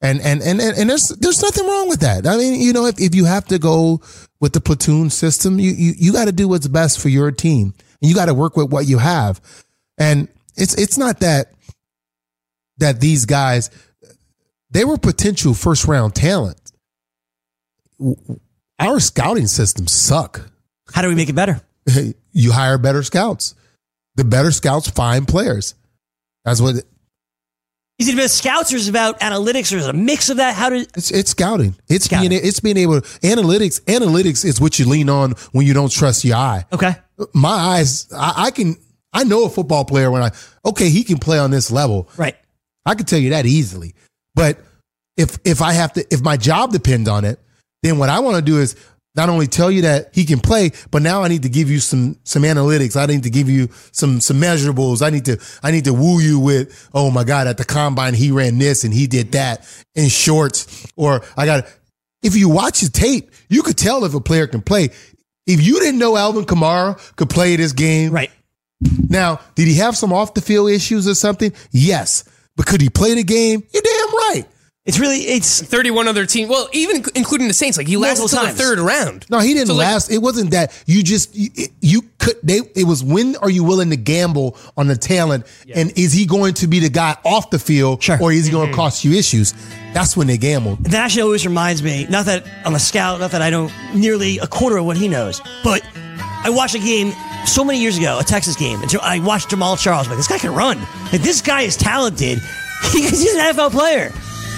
And and and and, and there's there's nothing wrong with that. I mean, you know, if, if you have to go with the platoon system, you you, you got to do what's best for your team. And you got to work with what you have. And it's it's not that that these guys they were potential first round talent. Our scouting systems suck. How do we make it better? You hire better scouts. The better scouts find players. That's what Is it about scouts or is it about analytics or is it a mix of that? How do it's. It's scouting. It's Scouting. being. It's being able. Analytics. Analytics is what you lean on when you don't trust your eye. okay? My eyes. I, I can. I know a football player when I. Okay, he can play on this level. Right. I can tell you that easily. But if if I have to, if my job depends on it, then what I want to do is not only tell you that he can play, but now I need to give you some some analytics. I need to give you some some measurables. I need to I need to woo you with, oh my God, at the combine he ran this and he did that in shorts. Or I got if you watch his tape, you could tell if a player can play. If you didn't know Alvin Kamara could play this game, Right. now, did he have some off the field issues or something? Yes. But could he play the game? You're damn right. It's really it's 31 other teams. Well, even including the Saints, like he lasted Multiple until the third round. No, he didn't So, like- last. It wasn't that you just you, you could. They it was when are you willing to gamble on the talent, and is he going to be the guy off the field, Sure. or is he going to mm-hmm. cost you issues? That's when they gambled. that actually always reminds me. Not that I'm a scout, not that I know nearly a quarter of what he knows, but I watched a game so many years ago, a Texas game, and I watched Jamaal Charles. I'm like this guy can run. Like this guy is talented. Because he's an NFL player.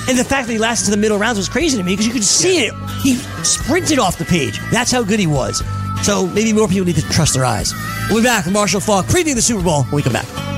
And the fact that he lasted to the middle rounds was crazy to me because you could see it. He sprinted off the page. That's how good he was. So maybe more people need to trust their eyes. We'll be back with Marshall Faulk previewing the Super Bowl when we come back.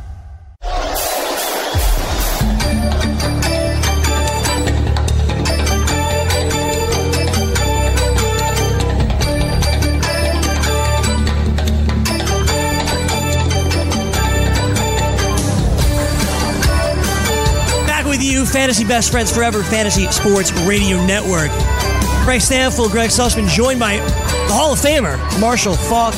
Fantasy Best Friends Forever, Fantasy Sports Radio Network. Greg Stampfl, Greg Sussman, joined by the Hall of Famer, Marshall Faulk,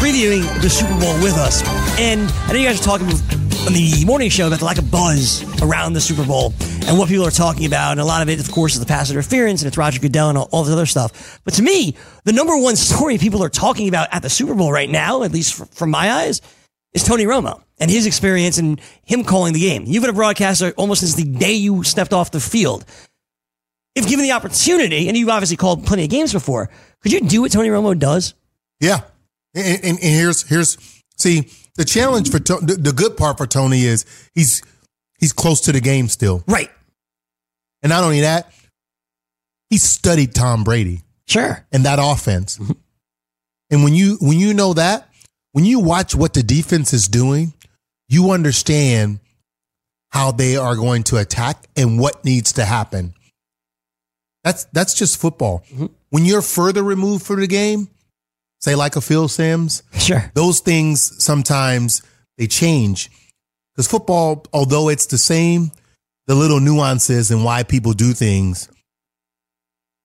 previewing the Super Bowl with us. And I know you guys are talking on the morning show about the lack of buzz around the Super Bowl and what people are talking about. And a lot of it, of course, is the pass interference and it's Roger Goodell and all, all this other stuff. But to me, the number one story people are talking about at the Super Bowl right now, at least from my eyes, is Tony Romo and his experience and him calling the game. You've been a broadcaster almost since the day you stepped off the field. If given the opportunity, and you've obviously called plenty of games before, could you do what Tony Romo does? Yeah, and, and, and here's here's see the challenge for To- the, the good part for Tony is he's he's close to the game still, Right. and not only that, he studied Tom Brady. Sure. and that offense. And when you when you know that, when you watch what the defense is doing, you understand how they are going to attack and what needs to happen. That's that's just football. Mm-hmm. When you're further removed from the game, say like a Phil Simms, Sure. those things sometimes they change. Because football, although it's the same, the little nuances and why people do things,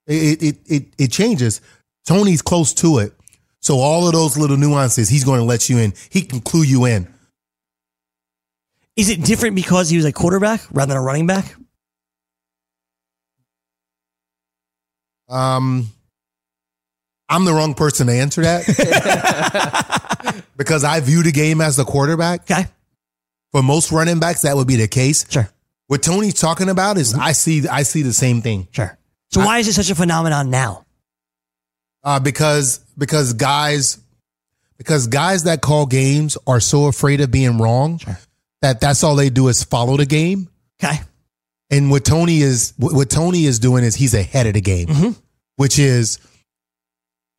it it it it changes. Tony's close to it. So all of those little nuances, he's going to let you in. He can clue you in. Is it different because he was a quarterback rather than a running back? Um, I'm the wrong person to answer that because I view the game as the quarterback. Okay. For most running backs, that would be the case. Sure. What Tony's talking about is I see I see the same thing. Sure. So why is it such a phenomenon now? Uh, because because guys because guys that call games are so afraid of being wrong that that's all they do is follow the game. Okay. And what Tony is what what Tony is doing is he's ahead of the game, which is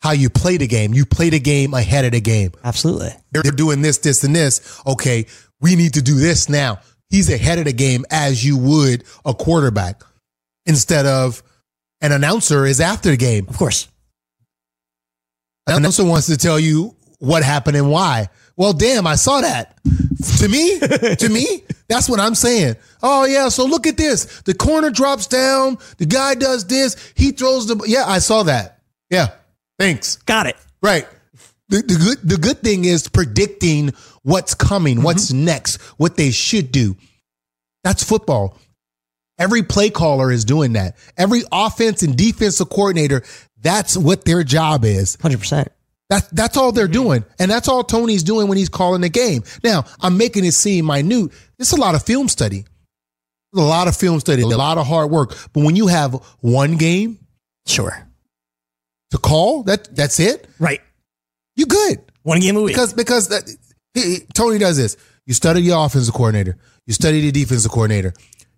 how you play the game. You play the game ahead of the game. Absolutely. They're doing this, this, and this. Okay, we need to do this now. He's ahead of the game as you would a quarterback instead of an announcer is after the game. Of course. Announcer wants to tell you what happened and why. Well, damn, I saw that. to me, to me, that's what I'm saying. Oh yeah, so look at this. The corner drops down. The guy does this. He throws the. Yeah, I saw that. Yeah, thanks. Got it. Right. The, the good the good thing is predicting what's coming, mm-hmm. what's next, what they should do. That's football. Every play caller is doing that. Every offense and defensive coordinator, that's what their job is. 100%. That, that's all they're doing. And that's all Tony's doing when he's calling the game. Now, I'm making it seem minute. It's a lot of film study. A lot of film study, a lot of hard work. But when you have one game Sure. to call, that that's it, Right. you good. One game a week. Because because that, he- he- Tony does this. You study the offensive coordinator. You study the defensive coordinator.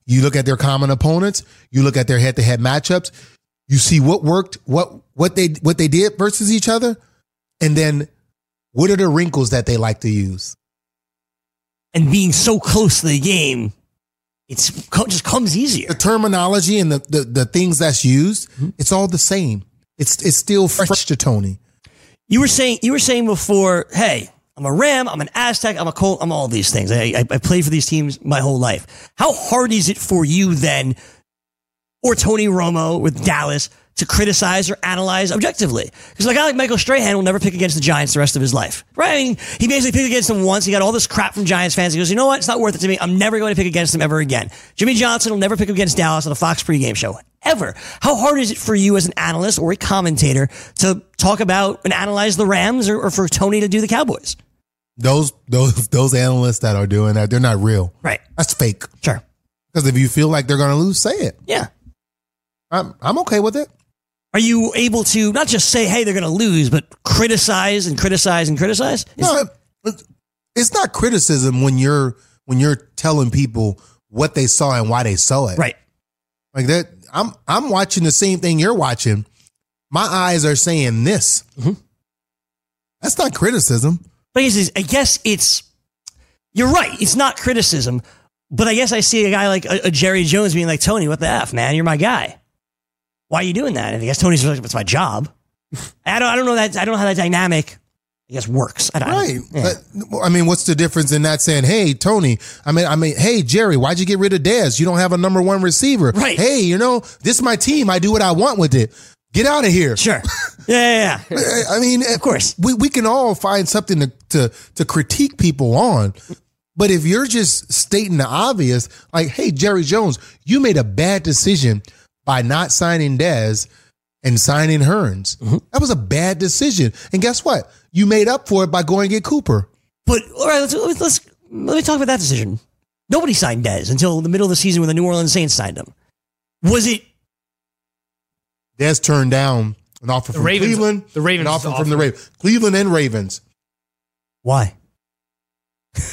You look at their common opponents. You look at their head to head matchups. You see what worked, what what they what they did versus each other, and then what are the wrinkles that they like to use. and being so close to the game, it's just comes easier. The terminology and the the, the things that's used, mm-hmm. it's all the same. It's it's still fresh to Tony. You were saying you were saying before, hey, I'm a Ram, I'm an Aztec, I'm a Colt, I'm all these things. I, I, I played for these teams my whole life. How hard is it for you then, or Tony Romo with Dallas, to criticize or analyze objectively? Because like a guy like Michael Strahan will never pick against the Giants the rest of his life, right? I mean, he basically picked against them once. He got all this crap from Giants fans. He goes, you know what? It's not worth it to me. I'm never going to pick against them ever again. Jimmy Johnson will never pick against Dallas on a Fox pregame show. Ever. How hard is it for you as an analyst or a commentator to talk about and analyze the Rams or, or for Tony to do the Cowboys? Those those those analysts that are doing that, they're not real. Right. That's fake. Sure. Because if you feel like they're going to lose, say it. Yeah. I'm I'm okay with it. Are you able to not just say, hey, they're going to lose, but criticize and criticize and criticize? Is- No, it- it's not criticism when you're when you're telling people what they saw and why they saw it. Right. Like that. I'm I'm watching the same thing you're watching. My eyes are saying this. Mm-hmm. That's not criticism. But I guess, it's, I guess it's, you're right. It's not criticism. But I guess I see a guy like a, a Jerry Jones being like, Tony, what the F, man? You're my guy. Why are you doing that? And I guess Tony's like, it's my job. I don't, I don't know that, I don't know how that dynamic, I guess, works. I Right. yeah. But, I mean, what's the difference in that saying, "Hey, Tony"? I mean, I mean, "Hey, Jerry, why'd you get rid of Dez? You don't have a number one receiver." Right. Hey, you know, this is my team. I do what I want with it. Get out of here. Sure. Yeah, yeah, yeah. I mean, eh, Of course. we, we can all find something to, to to critique people on. But if you're just stating the obvious, like, hey, Jerry Jones, you made a bad decision by not signing Dez and signing Hurns. Mm-hmm. That was a bad decision. And guess what? You made up for it by going to get Cooper. But all right, let's, let's let's let me talk about that decision. Nobody signed Dez until the middle of the season when the New Orleans Saints signed him. Was it Dez turned down an offer from Ravens- Cleveland. the Ravens An offer offer. from the Ravens. Cleveland and Ravens. why?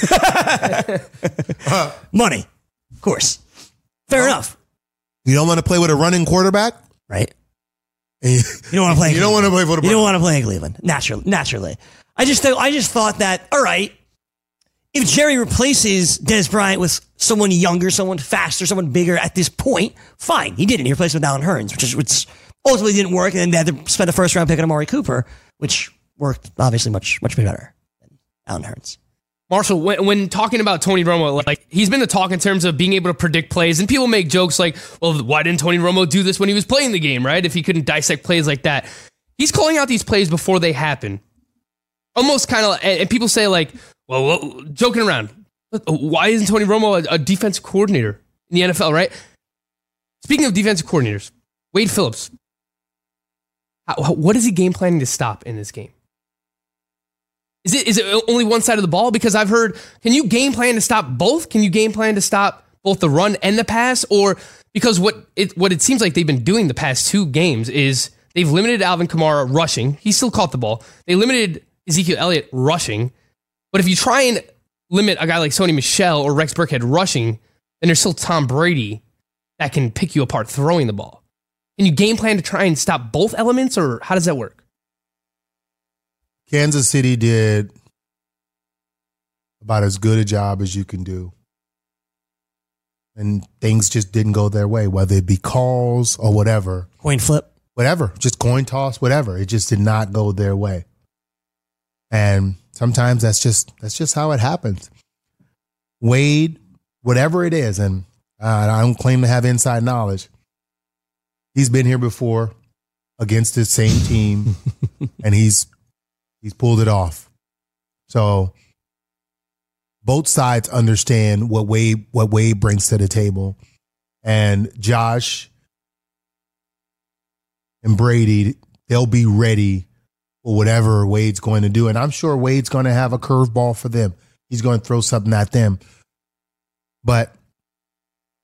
Money, of course. Fair enough, You don't want to play with a running quarterback? right? You, don't want to play. you don't want to play You don't want to play in Cleveland. Naturally, naturally. I just th- I just thought that all right. If Jerry replaces Dez Bryant with someone younger, someone faster, someone bigger at this point, fine. He didn't. He replaced him with Allen Hurns, which is which ultimately didn't work, and then they had to spend a first round pick on Amari Cooper, which worked obviously much much better than Allen Hurns. Marshall, when, when talking about Tony Romo, like he's been the talk in terms of being able to predict plays, and people make jokes like, "Well, why didn't Tony Romo do this when he was playing the game? Right? If he couldn't dissect plays like that, he's calling out these plays before they happen, almost kind of." And, people say like, "Well, well, joking around, uh, why isn't Tony Romo a, a defensive coordinator in the NFL?" Right? Speaking of defensive coordinators, Wade Phillips, what is he game planning to stop in this game? Is it is it only one side of the ball? Because I've heard, can you game plan to stop both? Can you game plan to stop both the run and the pass? Or because what it what it seems like they've been doing the past two games is they've limited Alvin Kamara rushing. He still caught the ball. They limited Ezekiel Elliott rushing. But if you try and limit a guy like Sony Michel or Rex Burkhead rushing, then there's still Tom Brady that can pick you apart throwing the ball. Can you game plan to try and stop both elements, or how does that work? Kansas City did about as good a job as you can do. And things just didn't go their way, whether it be calls or whatever. Coin flip. Whatever. Just coin toss, whatever. It just did not go their way. And sometimes that's just that's just how it happens. Wade, whatever it is, and uh, I don't claim to have inside knowledge. He's been here before against the same team, and he's he's pulled it off. So both sides understand what Wade what Wade brings to the table, and Josh and Brady they'll be ready for whatever Wade's going to do, and I'm sure Wade's going to have a curveball for them. He's going to throw something at them, but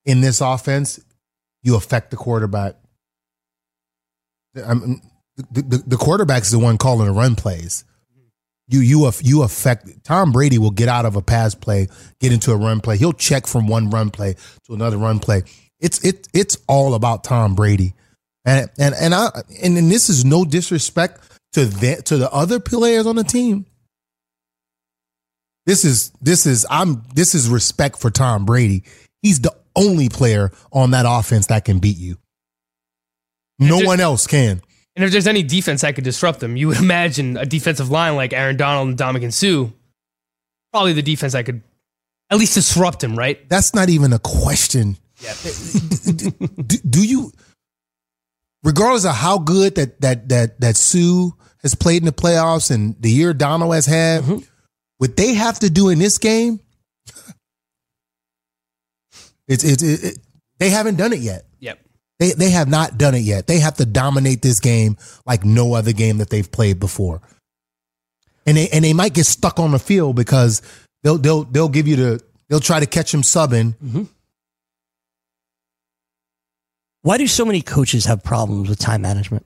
in this offense, you affect the quarterback. I'm, the, the, the quarterback's the one calling the run plays you you you affect Tom Brady will get out of a pass play, get into a run play. He'll check from one run play to another run play. It's it it's all about Tom Brady. And and and I and, and this is no disrespect to the to the other players on the team. This is this is I'm this is respect for Tom Brady. He's the only player on that offense that can beat you. No one else can. And if there's any defense that could disrupt them, you would imagine a defensive line like Aaron Donald and Ndamukong Suh, probably the defense that could at least disrupt him, right? That's not even a question. Yeah. do, do you, regardless of how good that that that that Suh has played in the playoffs and the year Donald has had, Mm-hmm. what they have to do in this game, it's it's it, it, they haven't done it yet. Yep. They they have not done it yet. They have to dominate this game like no other game that they've played before. And they and they might get stuck on the field because they'll they'll they'll give you the they'll try to catch them subbing. Mm-hmm. Why do so many coaches have problems with time management?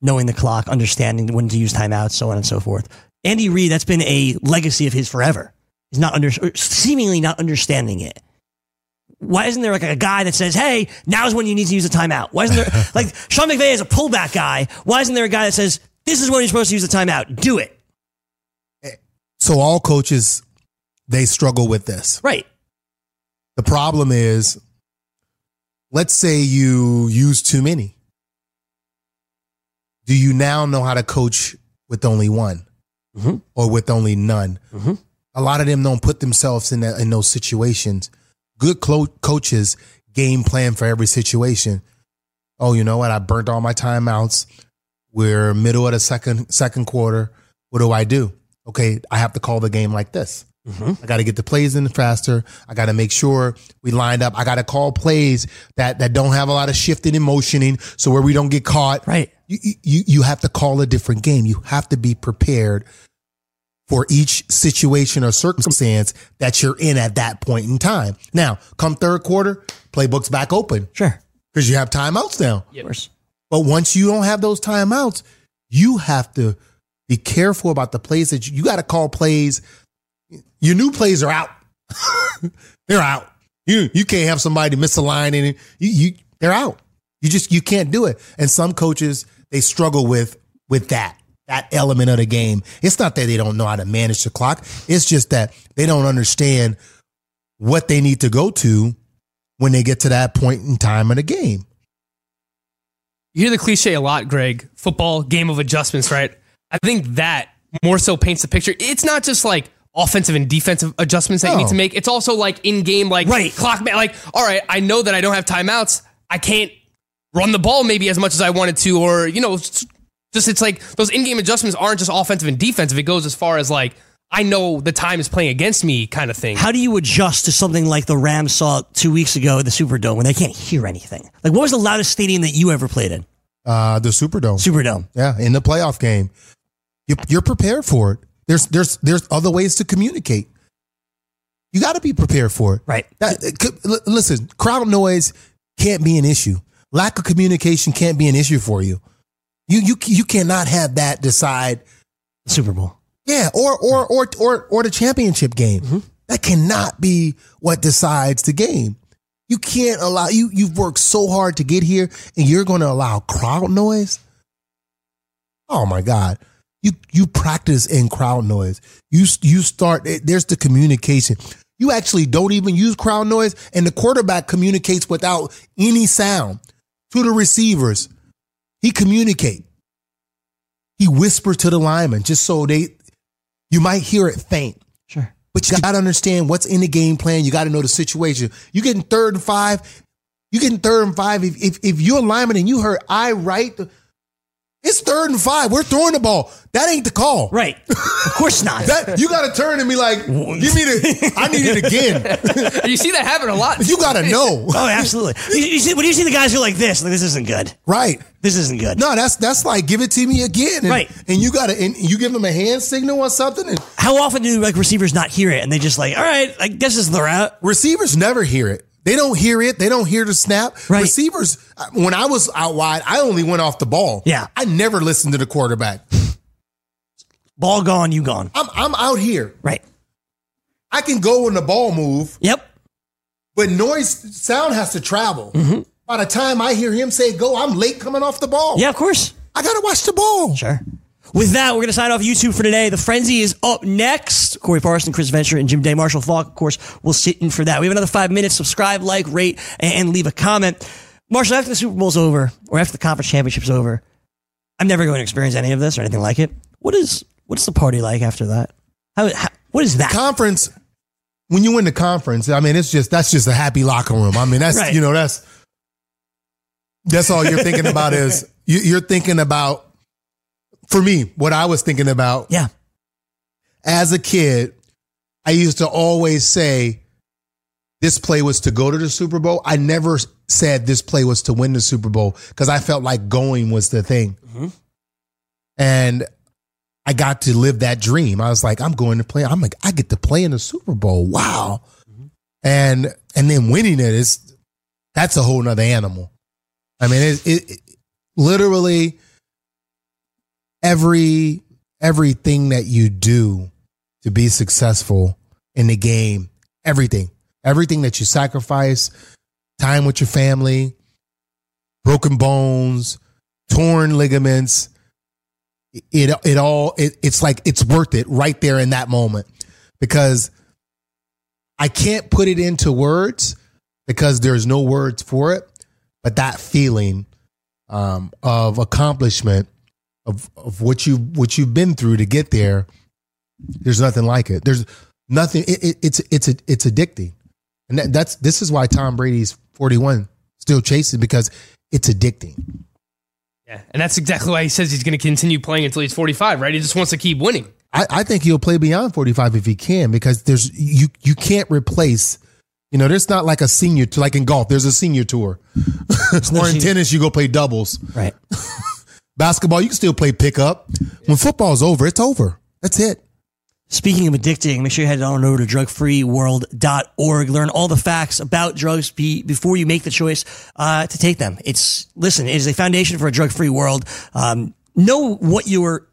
Knowing the clock, understanding when to use timeouts, so on and so forth. Andy Reid, that's been a legacy of his forever. He's not under, seemingly not understanding it. Why isn't there like a guy that says, "Hey, now's when you need to use a timeout"? Why isn't there like Sean McVay is a pullback guy? Why isn't there a guy that says, "This is when you're supposed to use the timeout"? Do it So all coaches they struggle with this. right. The problem is, let's say you use too many. Do you now know how to coach with only one mm-hmm. or with only none? Mm-hmm. A lot of them don't put themselves in that in those situations. Good coaches game plan for every situation. Oh, you know what? I burnt all my timeouts. We're middle of the second second quarter. What do I do? Okay, I have to call the game like this. Mm-hmm. I got to get the plays in faster. I got to make sure we lined up. I got to call plays that that don't have a lot of shifting and motioning, so where we don't get caught. Right. You you you have to call a different game. You have to be prepared for each situation or circumstance that you're in at that point in time. Now, come third quarter, playbook's back open Sure. because you have timeouts now. Of course. But once you don't have those timeouts, you have to be careful about the plays that you, you got to call plays. Your new plays are out. they're out. You you can't have somebody miss a line and you you they're out. You just you can't do it. And some coaches they struggle with with that that element of the game. It's not that they don't know how to manage the clock. It's just that they don't understand what they need to go to when they get to that point in time in the game. You hear the cliche a lot, Greg. Football, game of adjustments, right? I think that more so paints the picture. It's not just like offensive and defensive adjustments that you need to make. It's also like in game, like Right. clock, like all right, I know that I don't have timeouts. I can't run the ball maybe as much as I wanted to, or you know, just it's like those in game adjustments aren't just offensive and defensive. It goes as far as like I know the time is playing against me, kind of thing. How do you adjust to something like the Rams saw two weeks ago at the Superdome when they can't hear anything? Like, what was the loudest stadium that you ever played in? Uh, the Superdome. Superdome. Yeah, in the playoff game, you, you're prepared for it. There's there's there's other ways to communicate. You got to be prepared for it. Right. That, it could- li- listen, crowd noise can't be an issue. Lack of communication can't be an issue for you. You you you cannot have that decide. Super Bowl. Yeah, or or or or or the championship game. That cannot be what decides the game. You can't allow you. You've worked so hard to get here, and you're going to allow crowd noise. Oh my God! You you practice in crowd noise. You you start. eh, There's the communication. You actually don't even use crowd noise, and the quarterback communicates without any sound to the receivers. He communicate. He whispers to the lineman just so they. You might hear it faint. Sure. But you got to understand what's in the game plan. You got to know the situation. You getting third and five. You getting third and five. If if, if you're a lineman and you heard I right, it's third and five. We're throwing the ball. That ain't the call. Right. Of course not. That you got to turn and be like, give me the. I need it again. you see that happen a lot. You got to know. oh, absolutely. You, you see, when you see the guys who are like this, like this isn't good. Right. This isn't good. No, that's that's like give it to me again. And, Right. And you got to and you give them a hand signal or something. And How often do like receivers not hear it and they just like, all right, I guess this is the route. receivers never hear it. They don't hear it. They don't hear the snap. Right. Receivers, uh, when I was out wide, I only went off the ball. Yeah. I never listened to the quarterback. Ball gone, you gone. I'm I'm out here. Right. I can go when the ball move, Yep. but noise sound has to travel. Mm-hmm. By the time I hear him say go, I'm late coming off the ball. Yeah, of course. I gotta watch the ball. Sure. With that, we're going to sign off YouTube for today. The Frenzy is up next. Corey Parson, Chris Venture, and Jim Day. Marshall Faulk, of course, will sit in for that. We have another five minutes. Subscribe, like, rate, and leave a comment. Marshall, after the Super Bowl's over, or after the conference championship's over, I'm never going to experience any of this or anything like it. What is what's the party like after that? How, how what is that? Conference. When you win the conference, I mean, it's just that's just a happy locker room. I mean, that's Right. you know that's that's all you're thinking about is you, you're thinking about. For me, what I was thinking about yeah. as a kid, I used to always say this play was to go to the Super Bowl. I never said this play was to win the Super Bowl because I felt like going was the thing. Mm-hmm. And I got to live that dream. I was like, I'm going to play. I'm like, I get to play in the Super Bowl. Wow. Mm-hmm. And and then winning it is that's a whole nother animal. I mean, it, it, it literally every everything that you do to be successful in the game, everything, everything that you sacrifice, time with your family, broken bones, torn ligaments, it it all it, it's like it's worth it right there in that moment because I can't put it into words because there's no words for it, but that feeling um, of accomplishment of of what you what you've been through to get there, there's nothing like it. There's nothing. It, it, it's it's it's addicting, and that, that's this is why Tom Brady's 41 still chasing because it's addicting. Yeah, and that's exactly why he says he's going to continue playing until he's 45, right? He just wants to keep winning. I, I think he'll play beyond 45 if he can because there's you you can't replace you know there's not like a senior to like in golf there's a senior tour or in tennis you go play doubles Right. basketball you can still play pickup when football's over it's over that's it Speaking of addicting, make sure you head on over to drugfreeworld.org. Learn all the facts about drugs be, before you make the choice uh, to take them. It's, listen, it is a foundation for a drug free world. Um, know what you're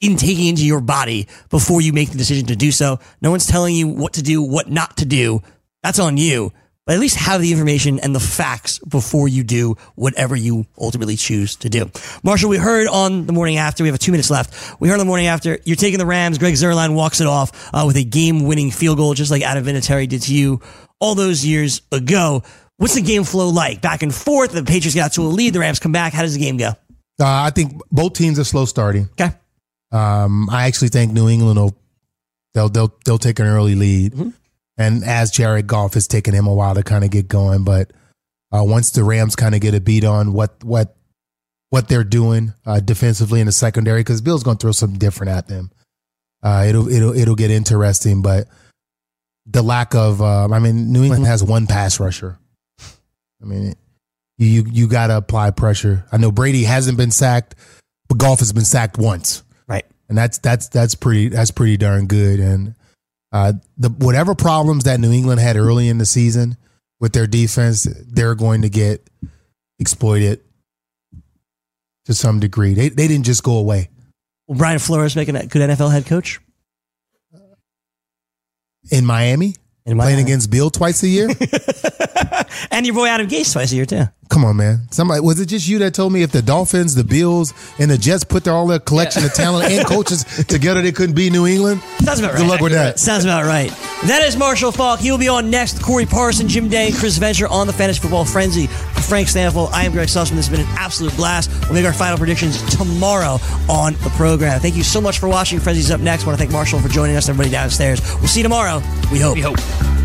in taking into your body before you make the decision to do so. No one's telling you what to do, what not to do. That's on you. But at least have the information and the facts before you do whatever you ultimately choose to do. Marshall, we heard on the morning after, we have two minutes left. We heard on the morning after, you're taking the Rams. Greg Zuerlein walks it off uh, with a game winning field goal, just like Adam Vinatieri did to you all those years ago. What's the game flow like? Back and forth. The Patriots got to a lead. The Rams come back. How does the game go? uh, I think both teams are slow starting Okay. um, I actually think New England will they'll they'll they'll take an early lead and as Jared Goff has taken him a while to kind of get going but uh, once the Rams kind of get a beat on what what what they're doing uh, defensively in the secondary because Bill's going to throw something different at them. Uh, it'll it'll it'll get interesting, but the lack of uh, I mean, New England has one pass rusher. I mean, you you got to apply pressure. I know Brady hasn't been sacked, but Goff has been sacked once, Right. and that's that's that's pretty that's pretty darn good. And uh, the whatever problems that New England had early in the season with their defense, they're going to get exploited to some degree. They they didn't just go away. Will Brian Flores making a good NFL head coach? In Miami, In playing against Bill twice a year. And your boy Adam Gase twice a year, too. Come on, man. Somebody was it just you that told me if the Dolphins, the Bills, and the Jets put their, all their collection of talent and coaches together, they couldn't beat New England? Sounds about right. Good luck with that. Sounds about right. That is Marshall Faulk. He will be on next. Corey Parson, Jim Day, Chris Venture on the Fantasy Football Frenzy. Frank Stampfl. I am Greg Sussman. This has been an absolute blast. We'll make our final predictions tomorrow on the program. Thank you so much for watching. Frenzy's up next. I want to thank Marshall for joining us. Everybody downstairs. We'll see you tomorrow. We hope. We hope.